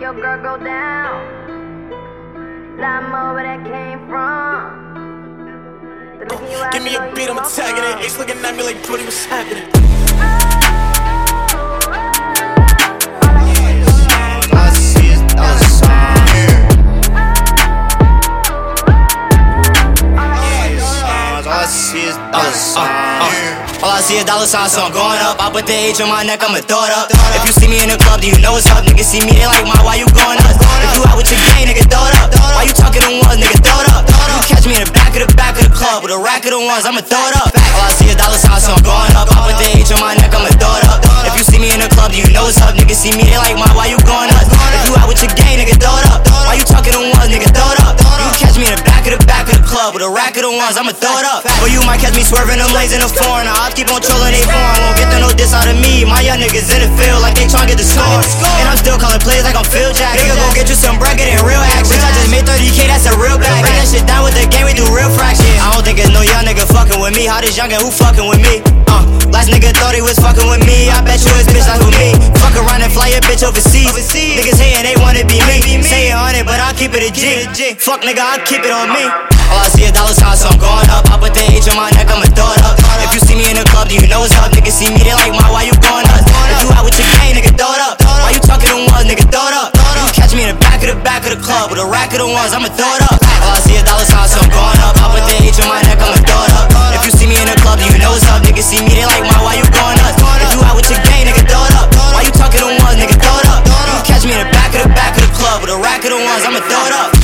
your girl go down. Lot more where that came from. Give me a beat, I'm attacking it. Ace looking at me like, Brody, what's happening? All I see is dollar signs, so I'm going up. I put the H on my neck, I'ma throw it up. If you see me in the club, do you know what's up? Niggas see me, they like, my, why you going up? If you out with your gang, nigga, throw it up. Why you talking to ones, nigga, throw it up? You catch me in the back of the back of the club with a rack of the ones, I'ma throw it up. All I see is dollar signs, so I'm going up. I put the H on my neck, I'ma throw it up. If you see me in the club, do you know what's up? Niggas see me, they like, my, why you going up? If you out with your gang, nigga, throw it up. Why you talking to ones, nigga, throw it up? You catch me in the back of the back of the club with a rack of the ones, I'ma throw it up. Or you might catch me swerving them lanes in the foreign. I keep on trolling they foreign. Won't get the no young niggas in the field like they tryna get the score. And I'm still calling plays like I'm Phil Jack. Nigga, go get you some bread, get in real action. I just made 30k, that's a real bag. Break that shit down with the game, we do real fraction. I don't think it's no young nigga fucking with me. How this youngin' who fucking with me? Uh, last nigga thought he was fucking with me. I bet you his bitch like with me. Fuck around and fly your bitch overseas. Niggas hating, they wanna be me. Say it on it, but I'll keep it a G. Fuck nigga, I'll keep it on me. All I see is dollar signs, so I'm going up. I put the H on my neck, I'ma throw it up. If you see me in the club, do you know what's up? Niggas see me, they like, my, why you going back of the club with a rack of the ones, I'ma throw it up. All I see a dollar sign, so I'm going up. I put the H on my neck, I'ma throw it up. If you see me in the club, you know it's up. Nigga, see me, they like my, why you going up? If you out with your gang, nigga, throw it up. Why you talking to ones, nigga, throw it up. You catch me in the back of the back of the club with a rack of the ones, I'ma throw it up.